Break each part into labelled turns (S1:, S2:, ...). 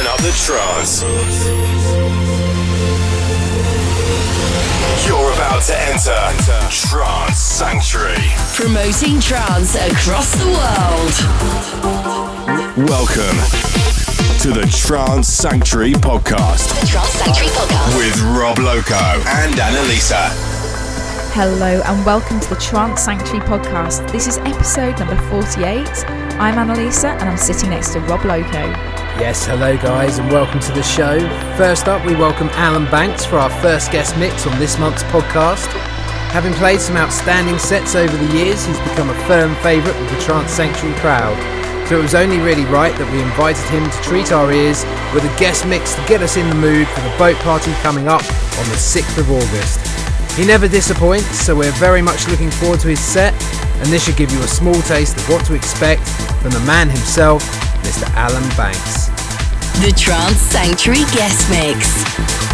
S1: Turn up the trance. You're about to enter Trance Sanctuary.
S2: Promoting trance across the world.
S1: Welcome to the Trance Sanctuary podcast.
S2: The Trance Sanctuary podcast.
S1: With Rob Loco and Annalisa.
S3: Hello and welcome to the Trance Sanctuary podcast. This is episode number 48. I'm Annalisa and I'm sitting next to Rob Loco.
S4: Yes, hello guys, and welcome to the show. First up, we welcome Alan Banks for our first guest mix on this month's podcast. Having played some outstanding sets over the years, he's become a firm favourite with the Trance Sanctuary crowd. So it was only really right that we invited him to treat our ears with a guest mix to get us in the mood for the boat party coming up on the 6th of August. He never disappoints, so we're very much looking forward to his set, and this should give you a small taste of what to expect from the man himself, Mr. Alan Banks.
S2: The Trance Sanctuary Guest Mix.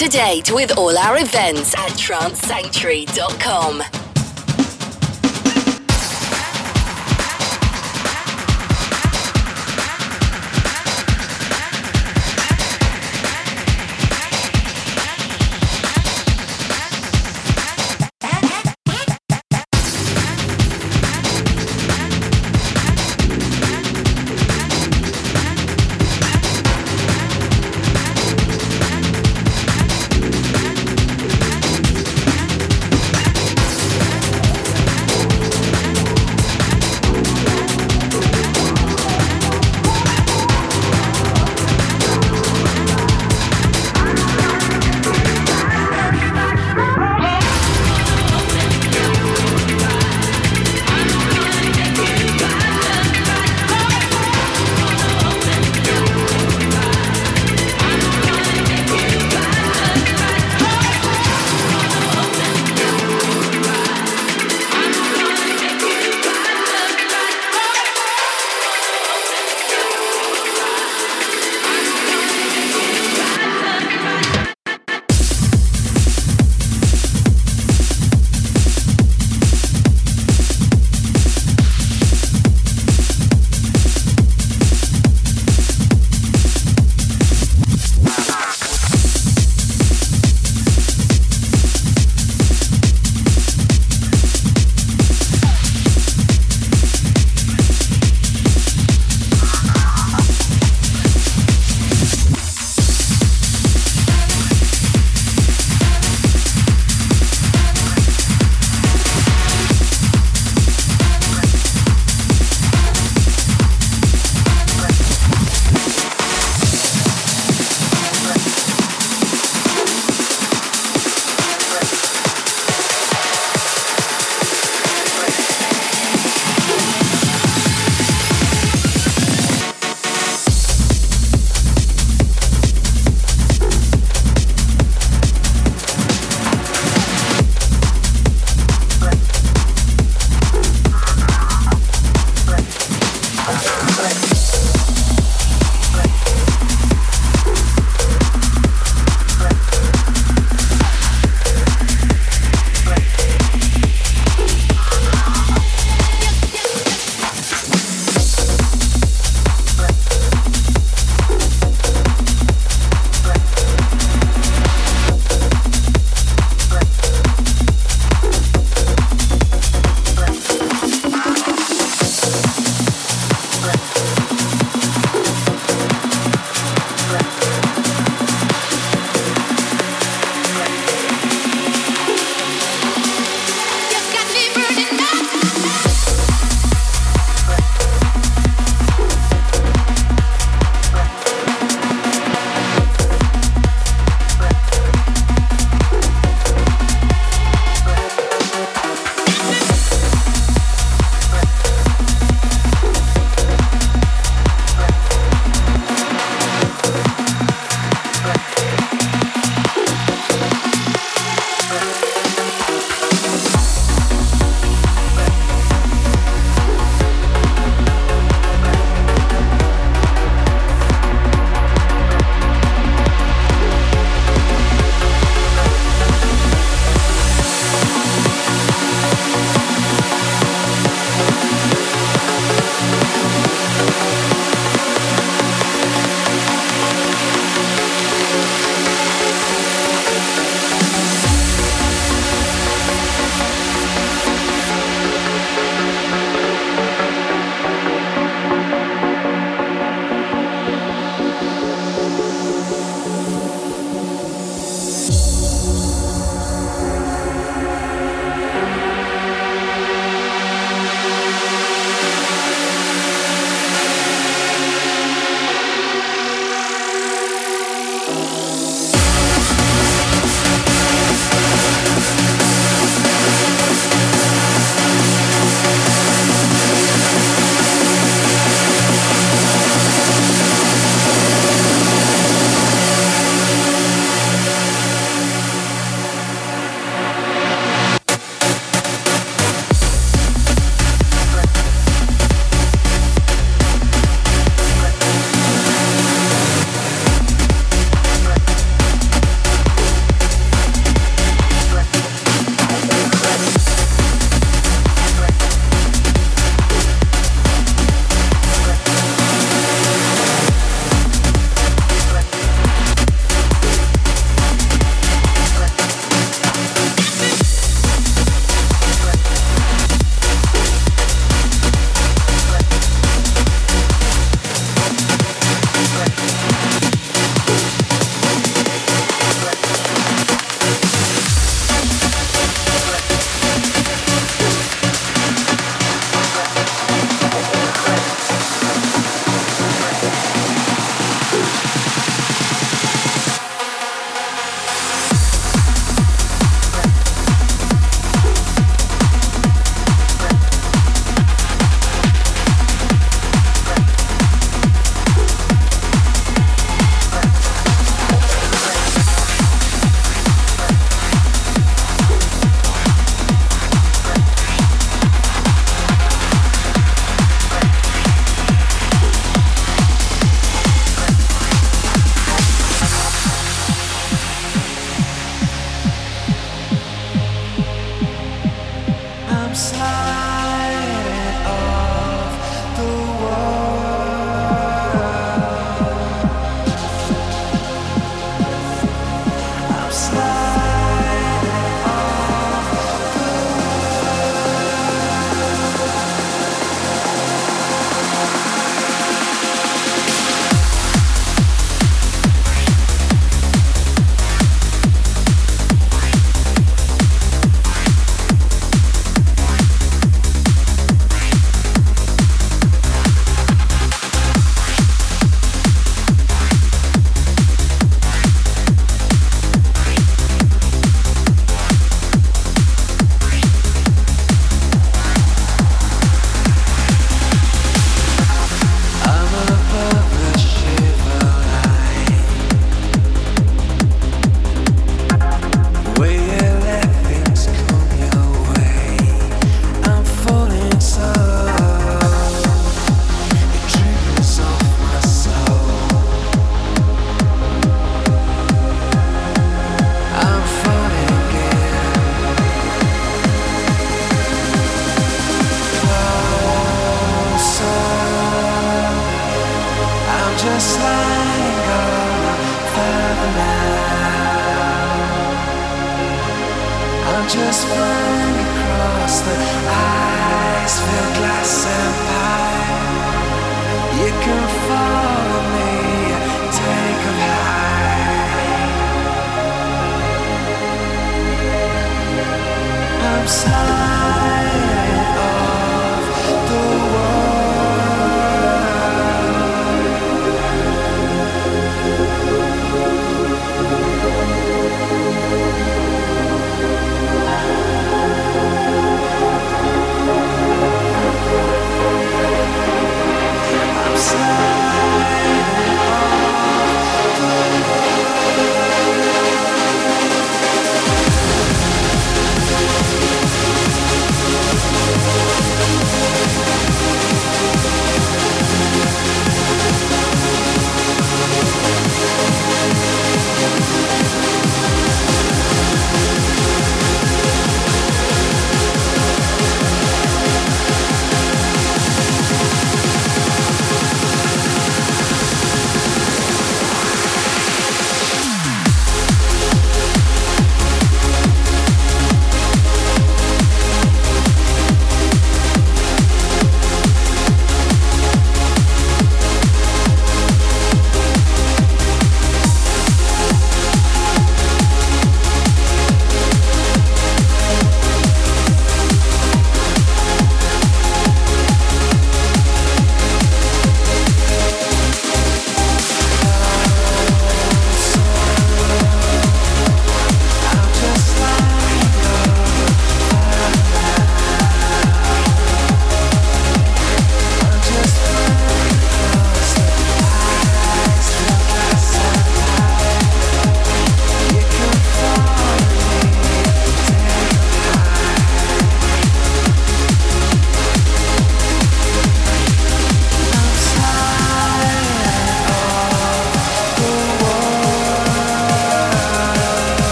S2: To date with all our events at trancesanctuary.com.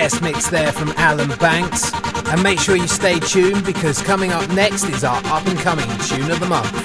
S4: guest mix there from Alan Banks. And make sure you stay tuned because coming up next is our up and coming tune of the month.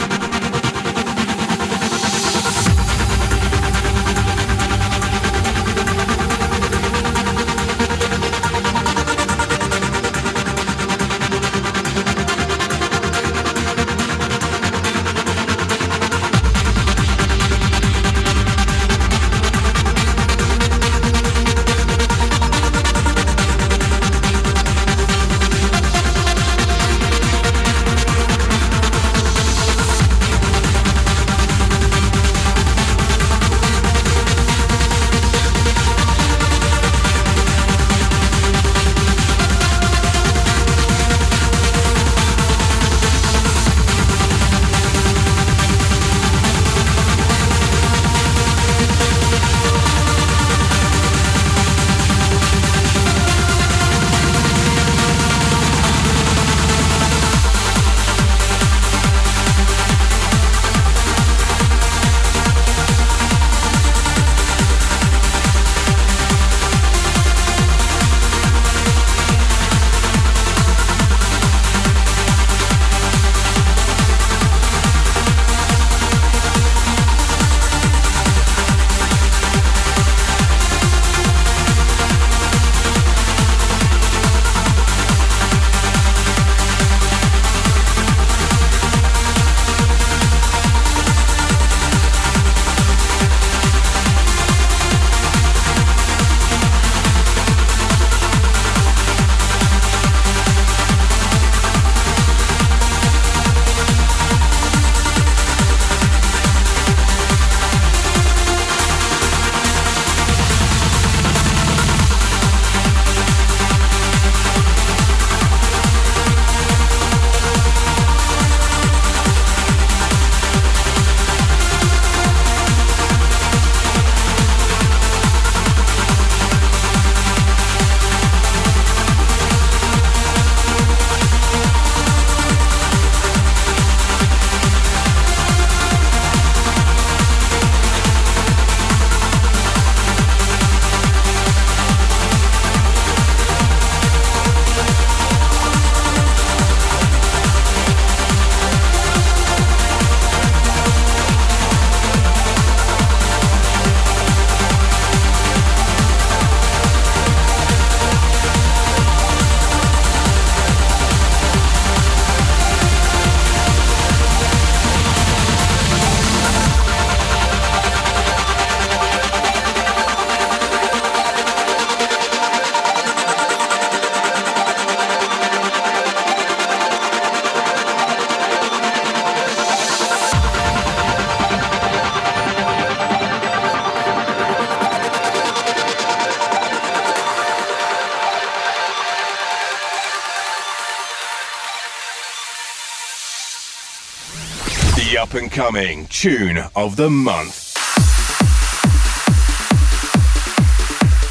S1: Coming Tune of the Month.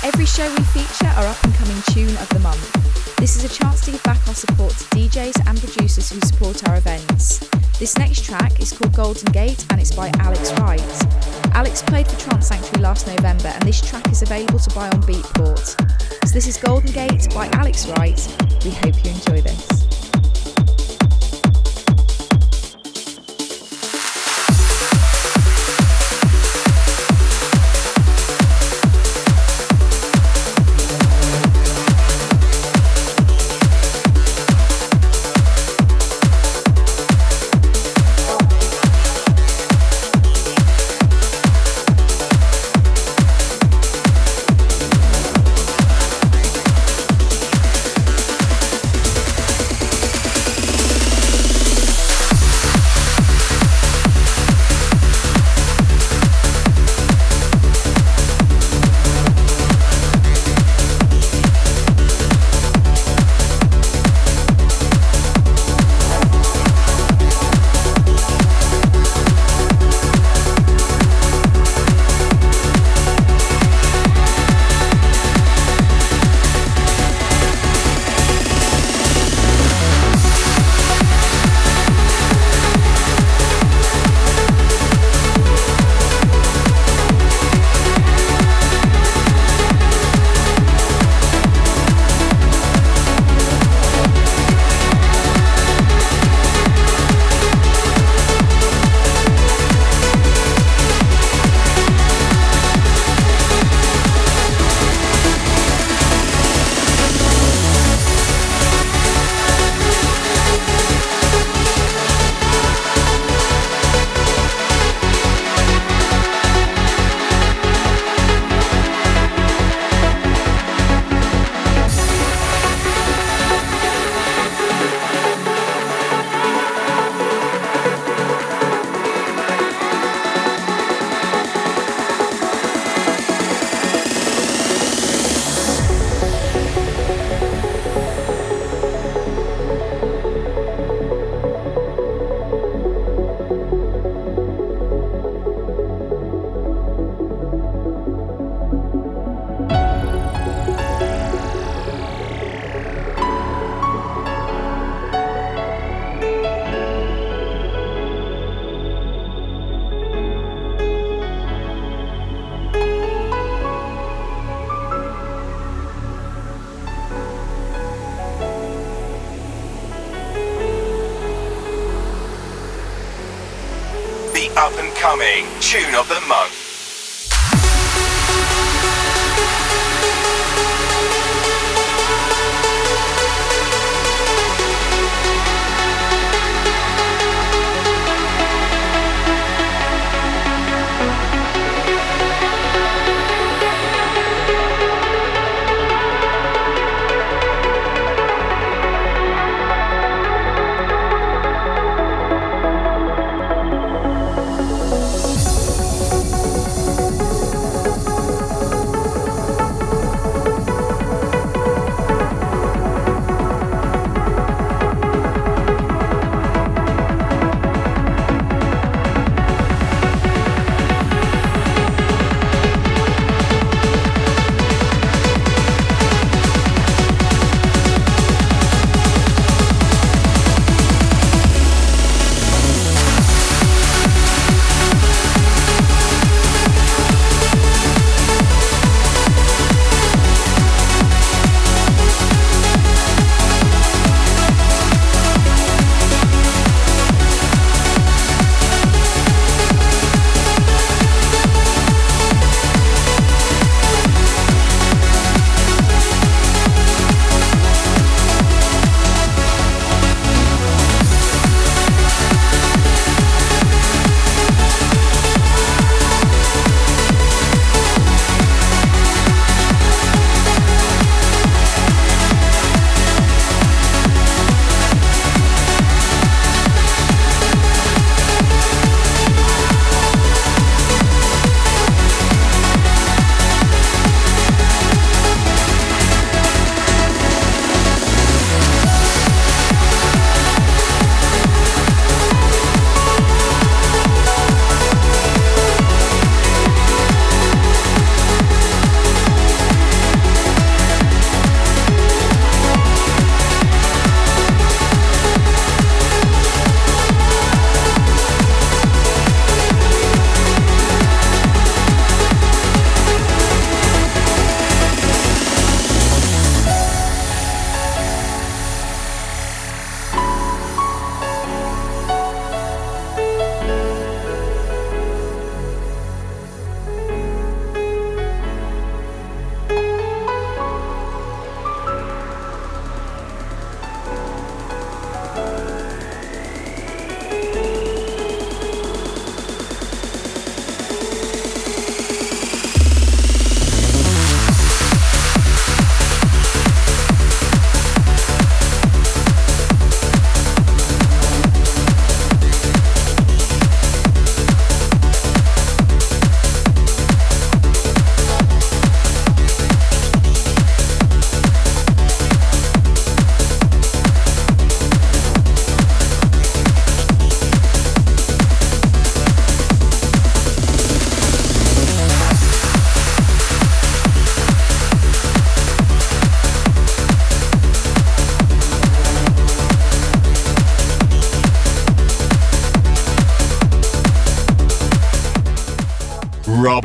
S3: Every show we feature our up and coming Tune of the Month. This is a chance to give back our support to DJs and producers who support our events. This next track is called Golden Gate and it's by Alex Wright. Alex played for Trance Sanctuary last November and this track is available to buy on Beatport. So this is Golden Gate by Alex Wright. We hope you enjoy this.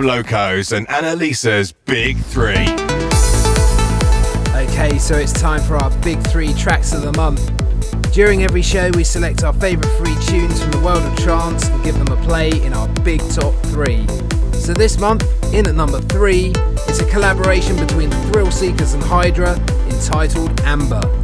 S1: Locos and Annalisa's Big Three.
S4: Okay, so it's time for our Big Three tracks of the month. During every show, we select our favourite three tunes from the world of trance and give them a play in our Big Top 3. So this month, in at number 3, it's a collaboration between Thrillseekers and Hydra entitled Amber.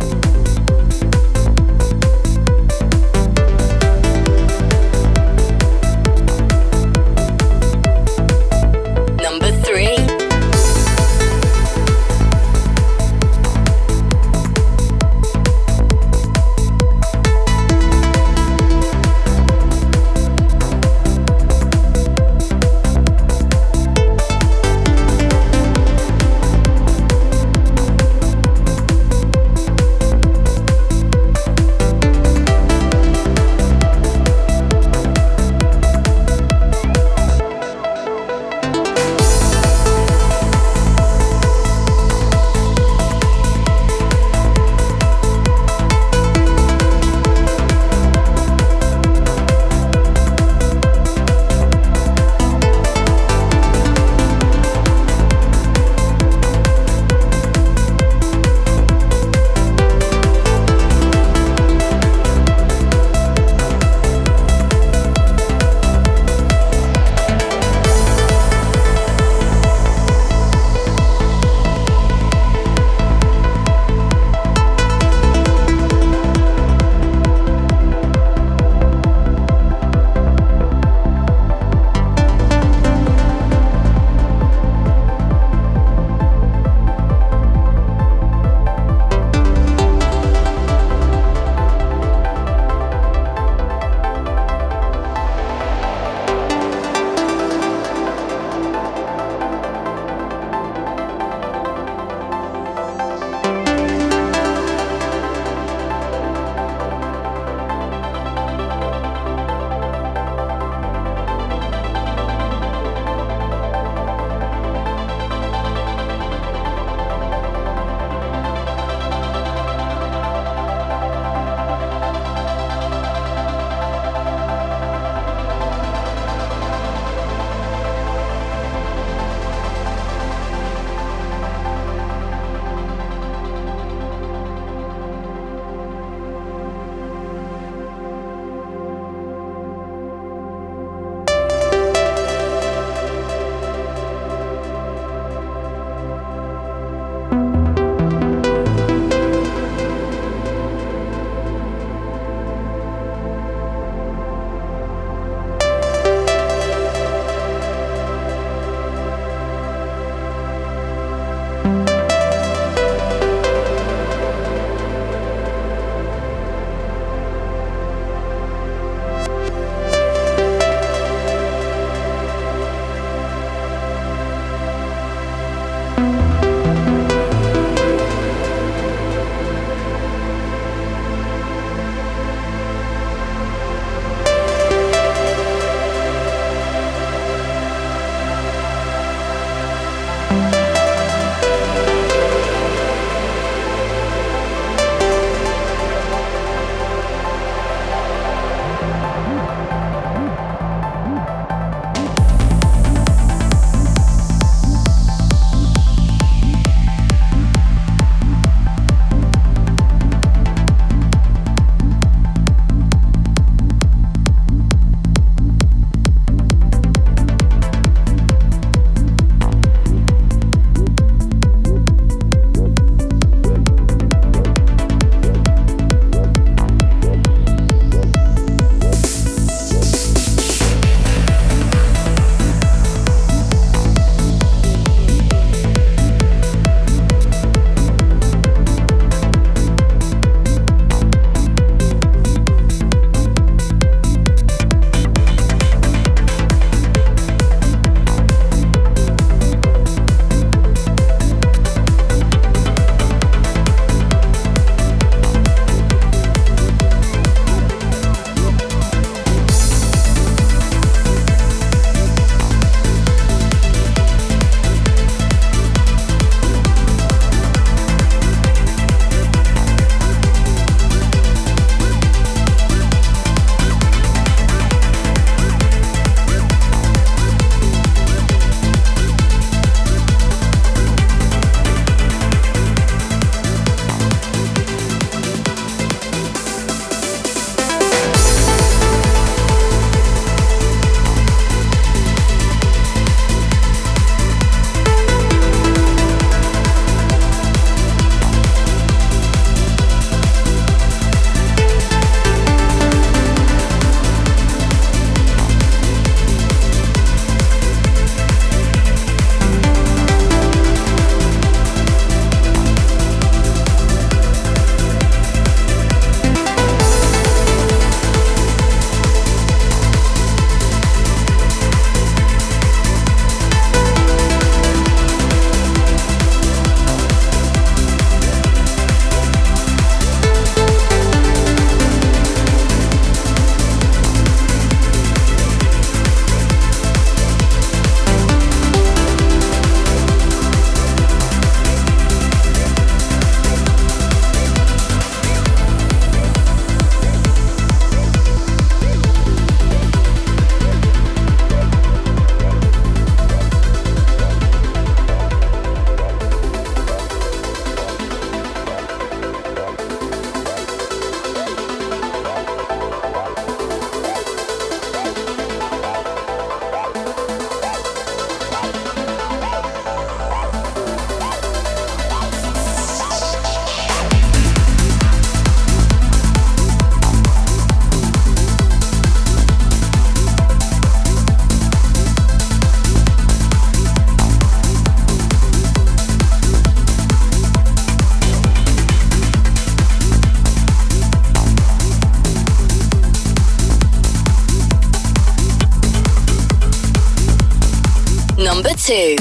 S2: Two.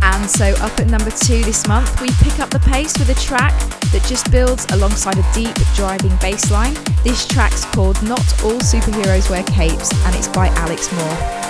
S3: And so, up at number two this month, we pick up the pace with a track that just builds alongside a deep, driving bass line. This track's called Not All Superheroes Wear Capes, and it's by Alex Moore.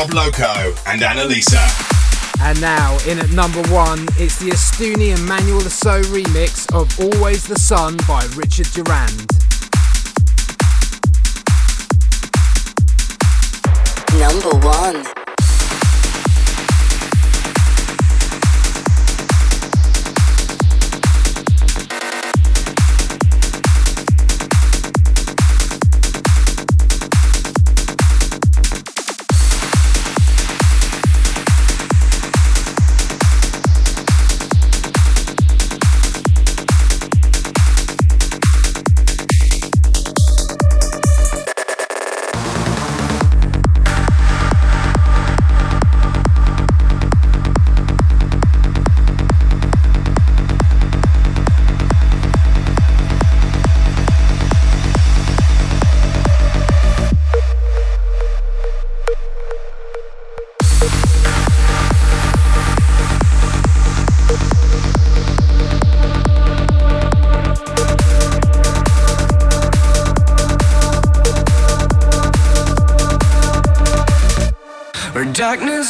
S1: Rob Loco and Annalisa.
S4: And now, in at number one, it's the Estuni and Manuel So remix of Always the Sun by Richard Durand.
S2: Number one.
S5: Darkness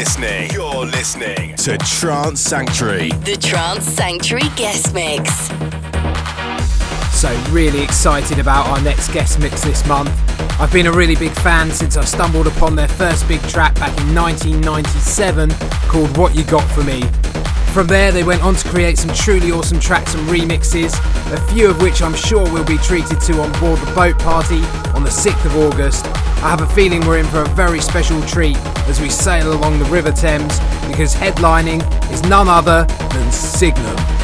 S1: listening. You're listening to Trance Sanctuary.
S2: The Trance Sanctuary guest mix.
S4: So, really excited about our next guest mix this month. I've been a really big fan since I stumbled upon their first big track back in 1997 called What You Got For Me. From there, they went on to create some truly awesome tracks and remixes, a few of which I'm sure will be treated to on board the boat party on the 6th of August. I have a feeling we're in for a very special treat as we sail along the River Thames because headlining is none other than Signum.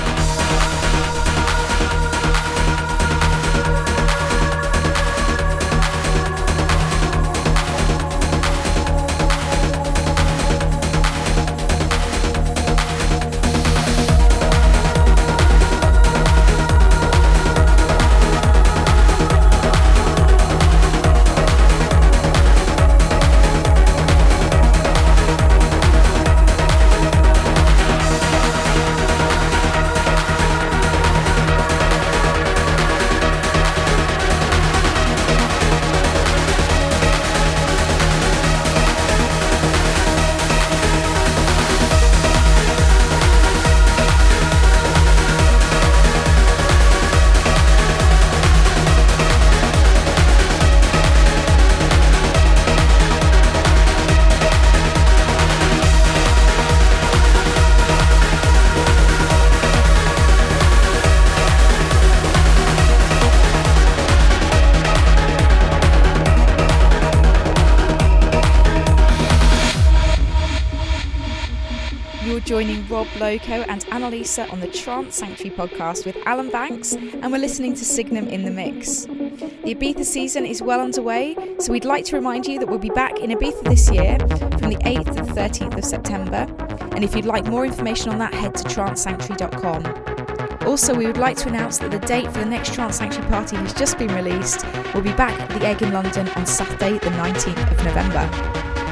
S3: Loco and Annalisa on the Trance Sanctuary podcast with Alan Banks, and we're listening to Signum in the Mix. The Ibiza season is well underway, so we'd like to remind you that we'll be back in Ibiza this year from the 8th to the 13th of September. And if you'd like more information on that, head to trancesanctuary.com. Also, we would like to announce that the date for the next Trance Sanctuary party has just been released. We'll be back at the Egg in London on Saturday, the 19th of November.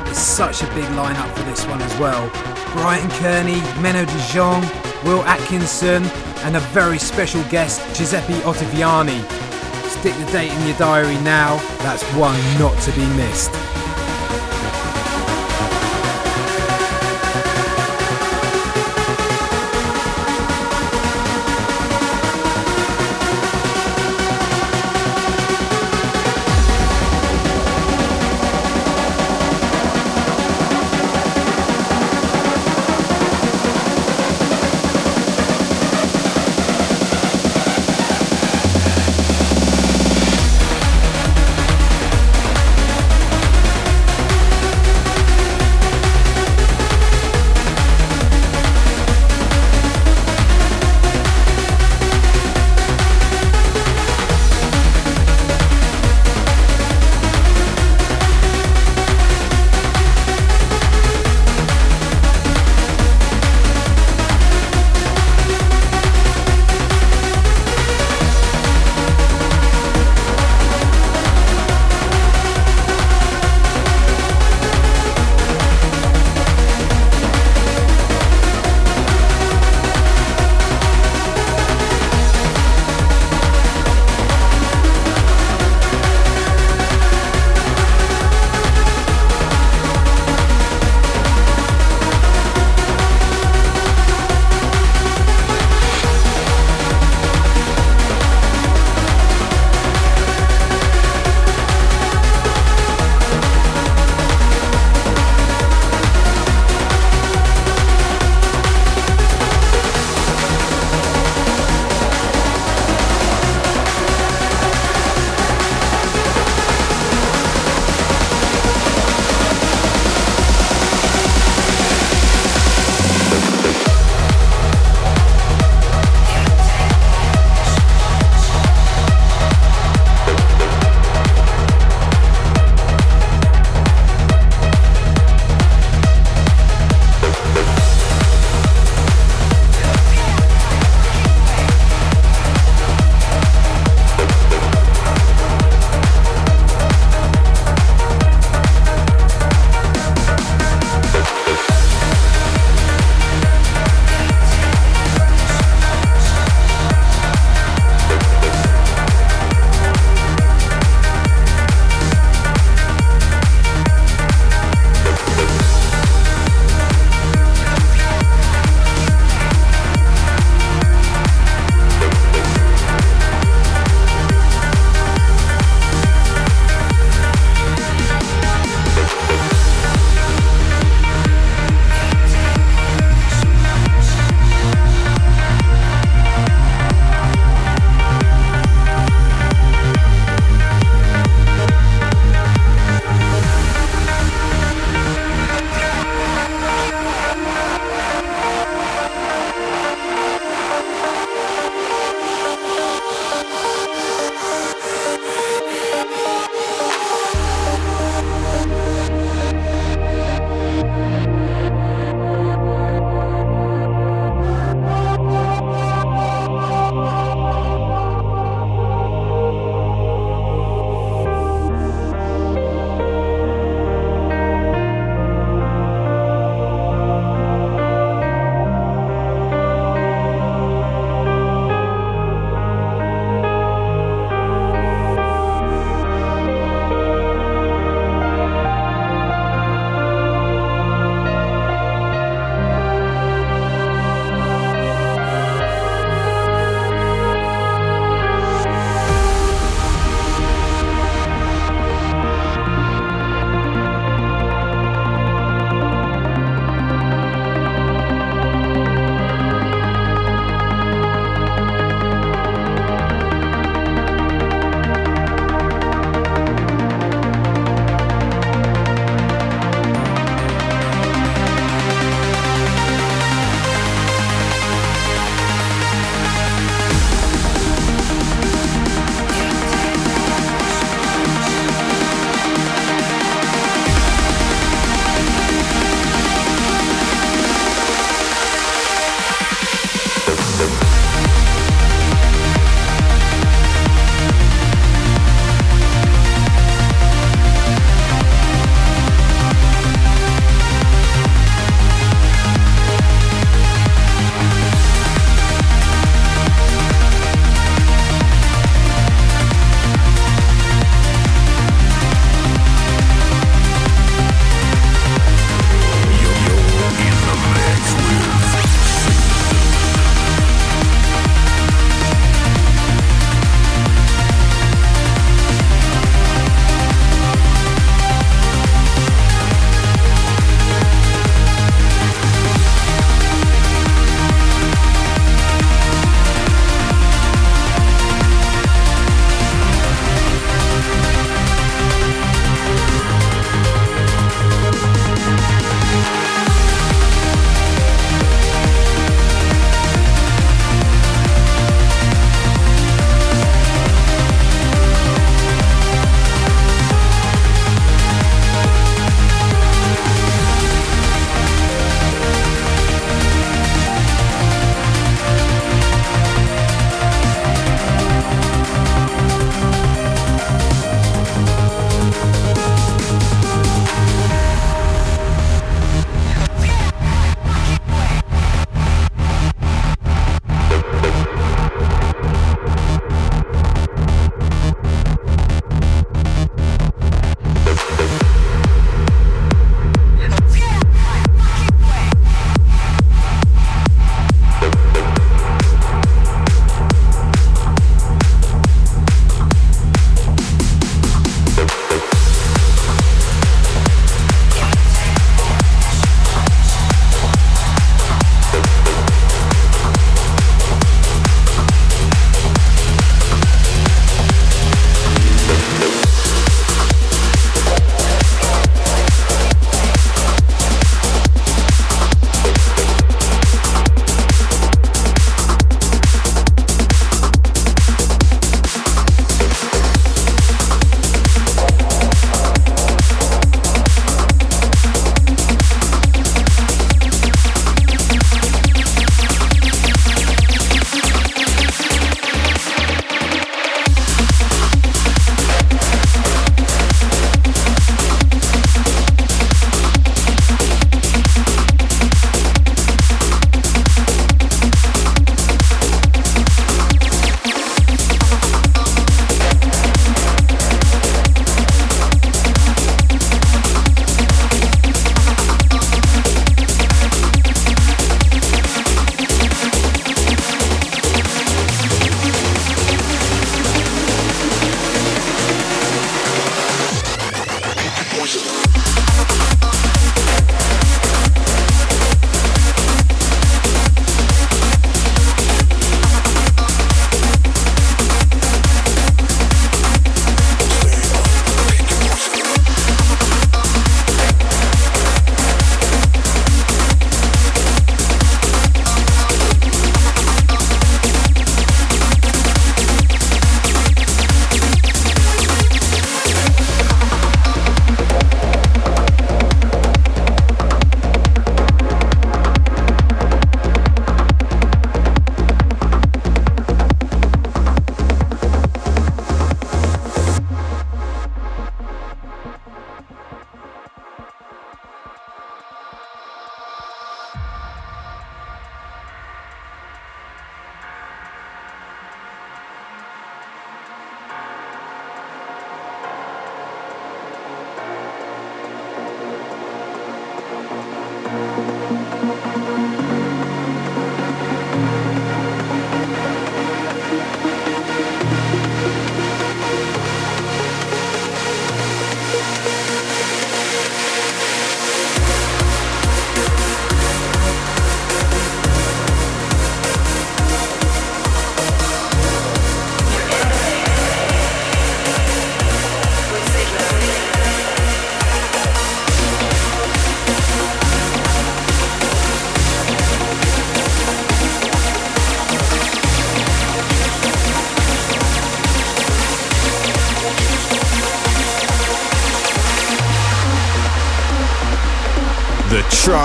S4: There's such a big lineup for this one as well. Bryan Kearney, Menno de Jong, Will Atkinson, and a very special guest, Giuseppe Ottaviani. Stick the date in your diary now, that's one not to be missed.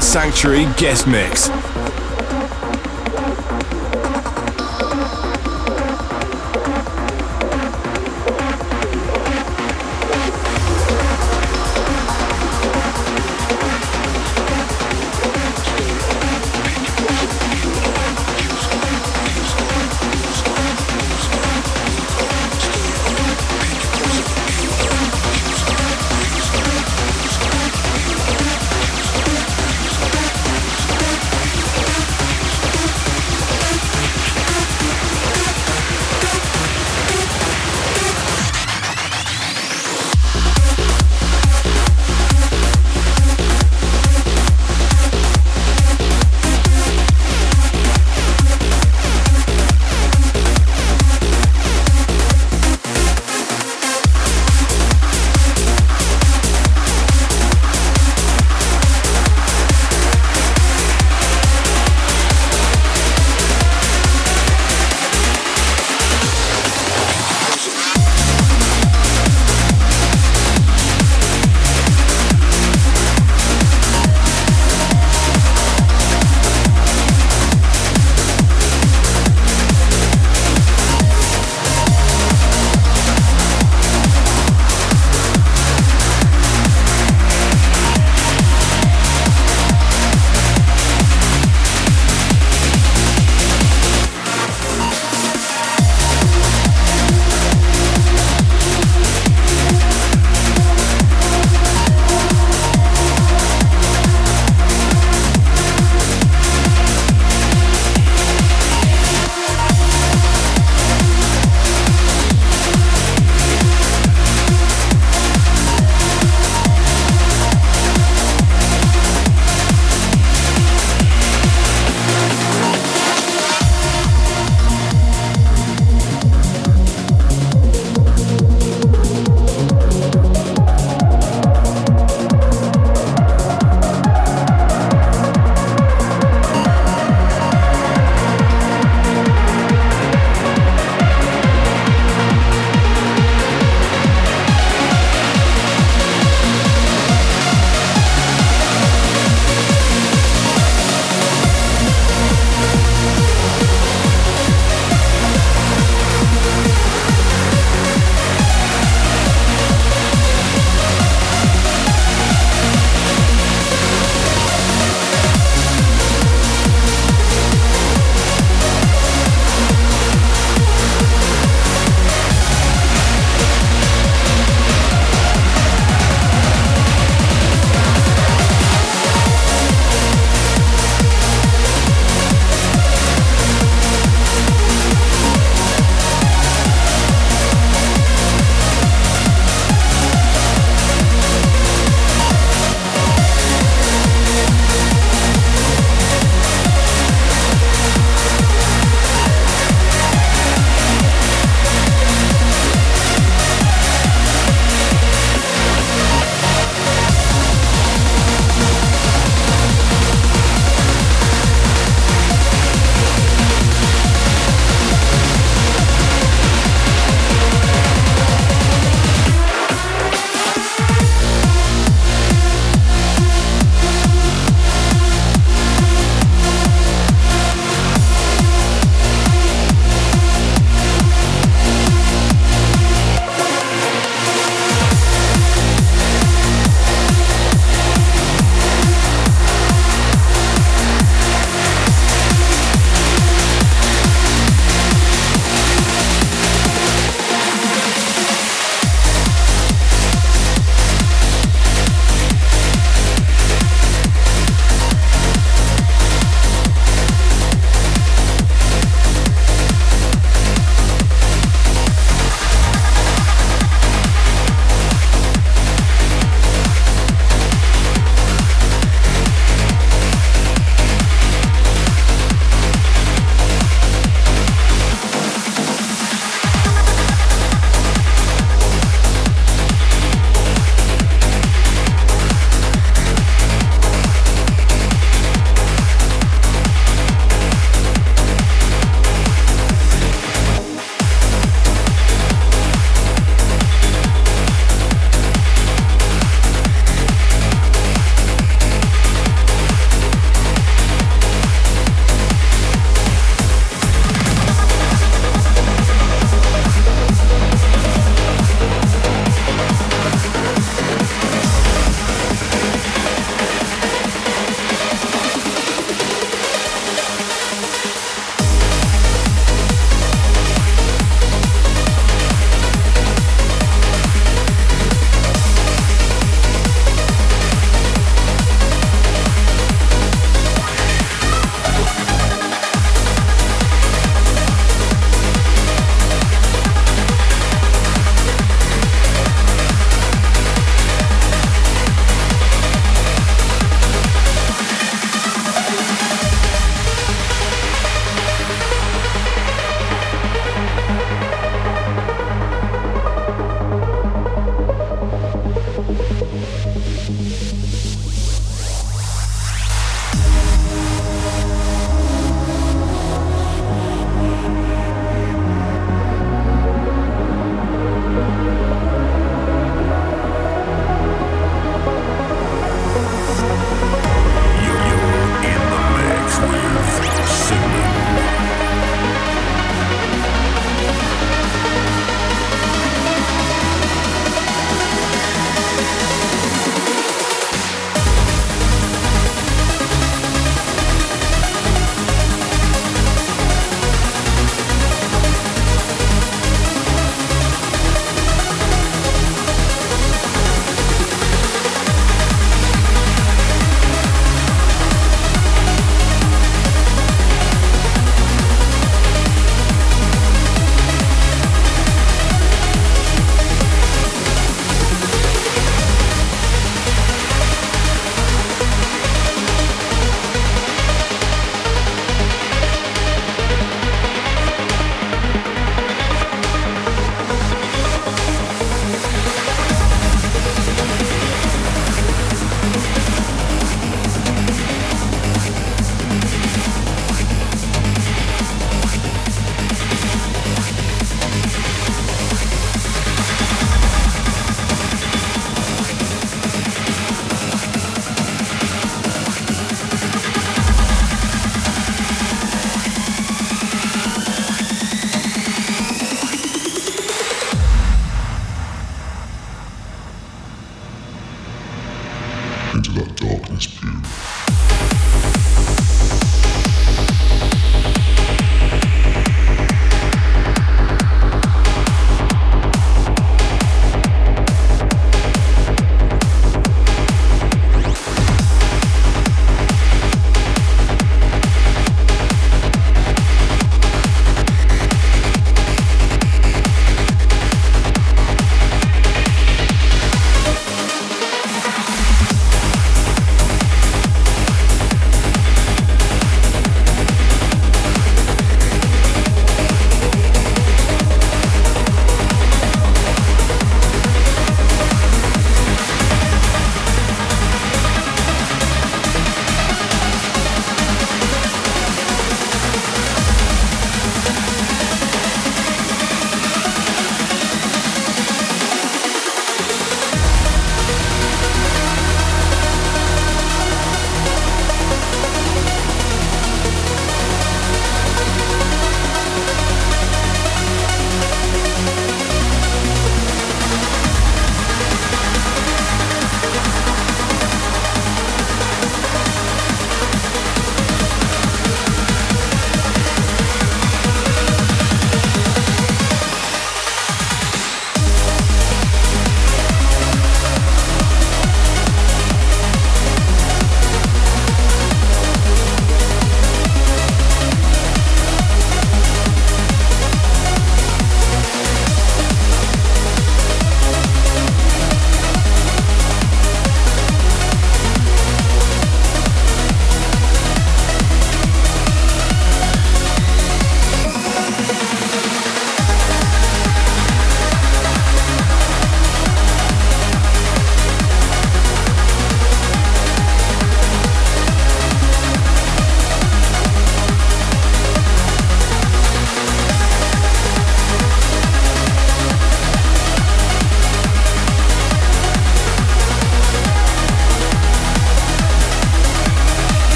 S1: Sanctuary guest mix.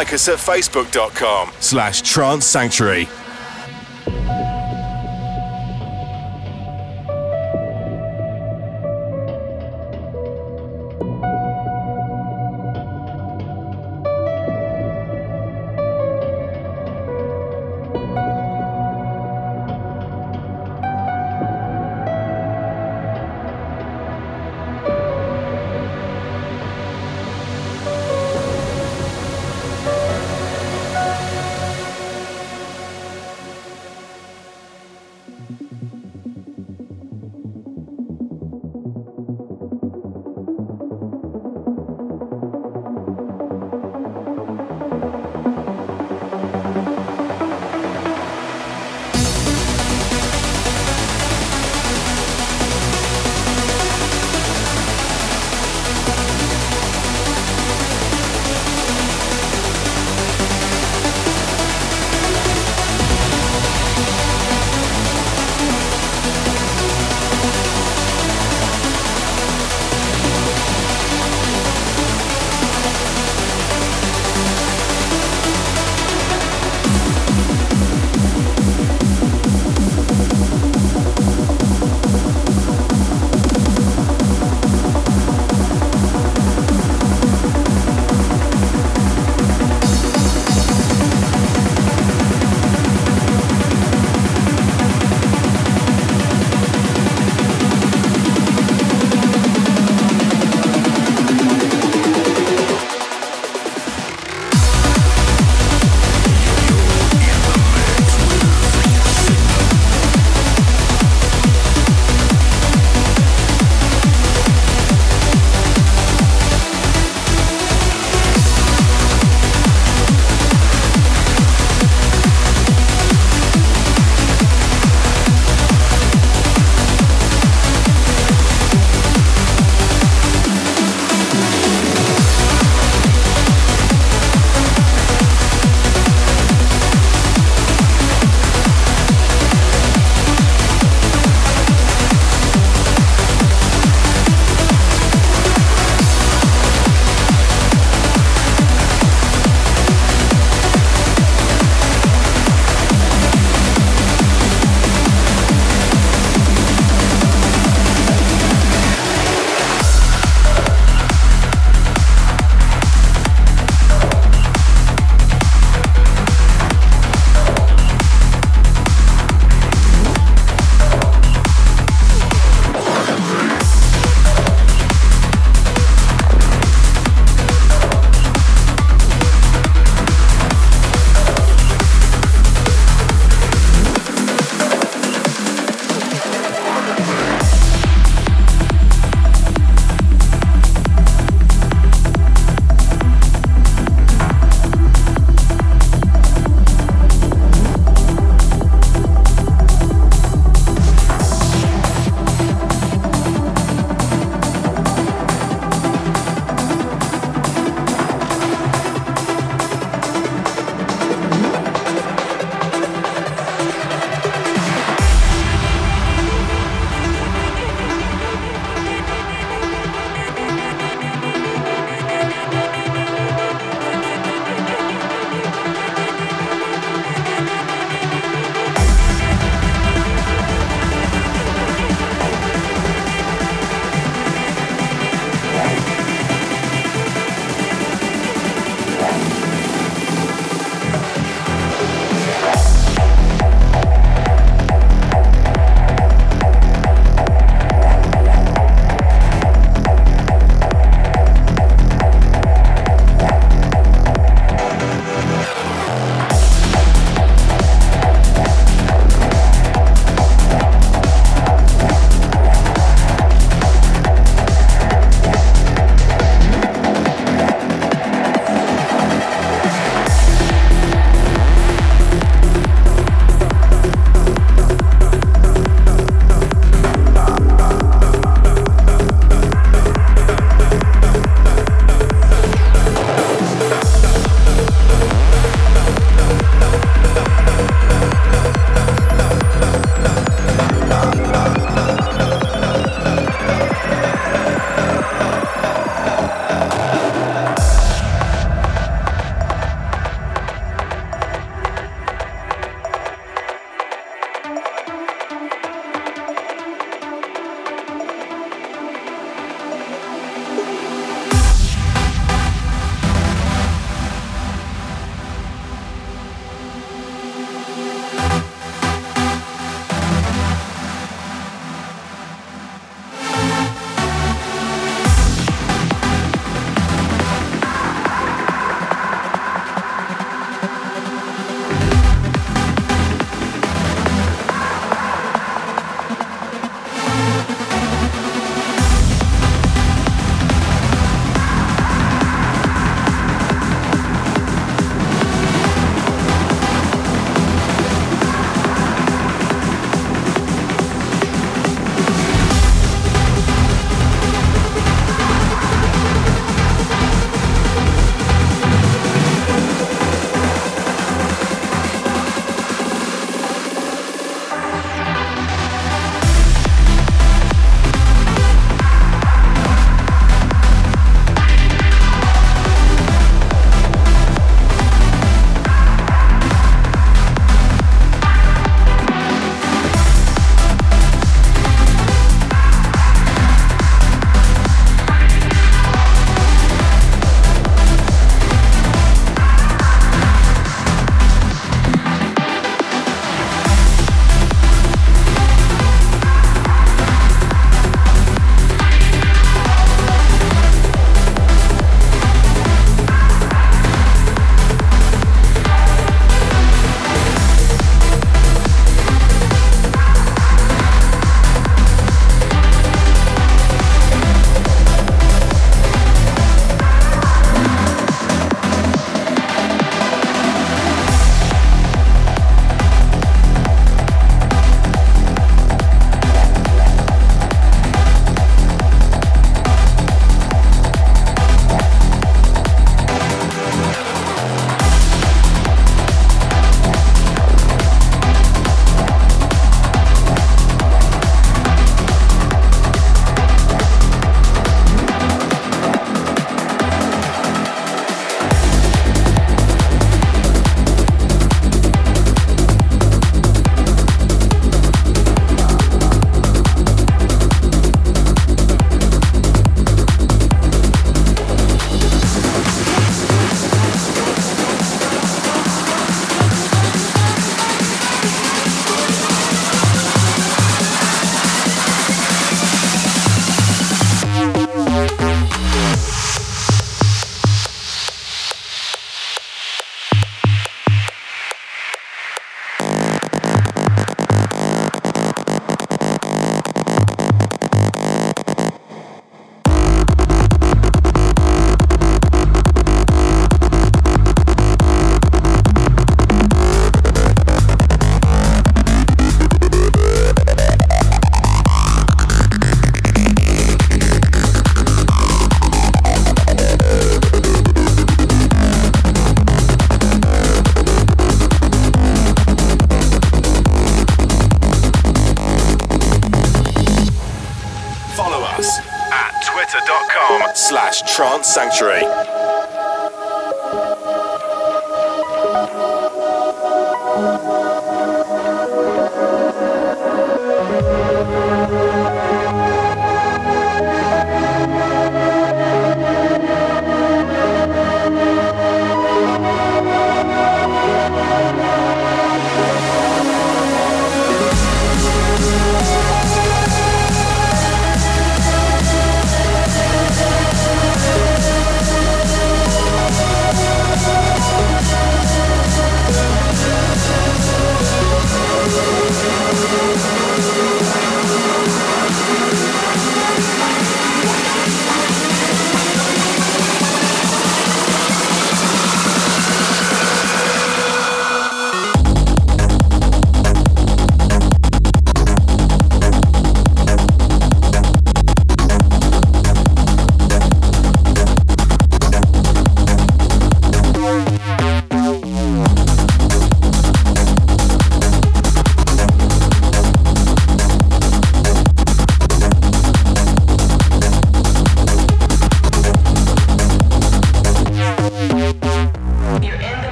S1: Like us at facebook.com slash trance sanctuary.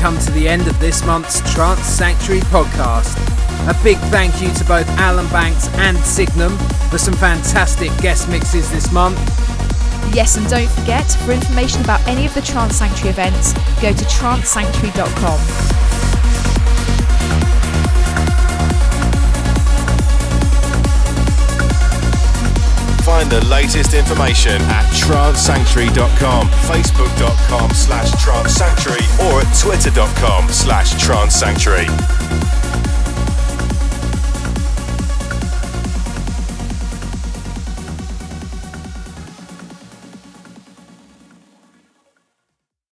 S4: Come to the end of this month's Trance Sanctuary podcast. A big thank you to both Alan Banks and Signum for some fantastic guest mixes this month.
S3: Yes, and don't forget, for information about any of the Trance Sanctuary events, go to trancesanctuary.com.
S1: Find the latest information at trancesanctuary.com, facebook.com slash trancesanctuary or at twitter.com slash trancesanctuary.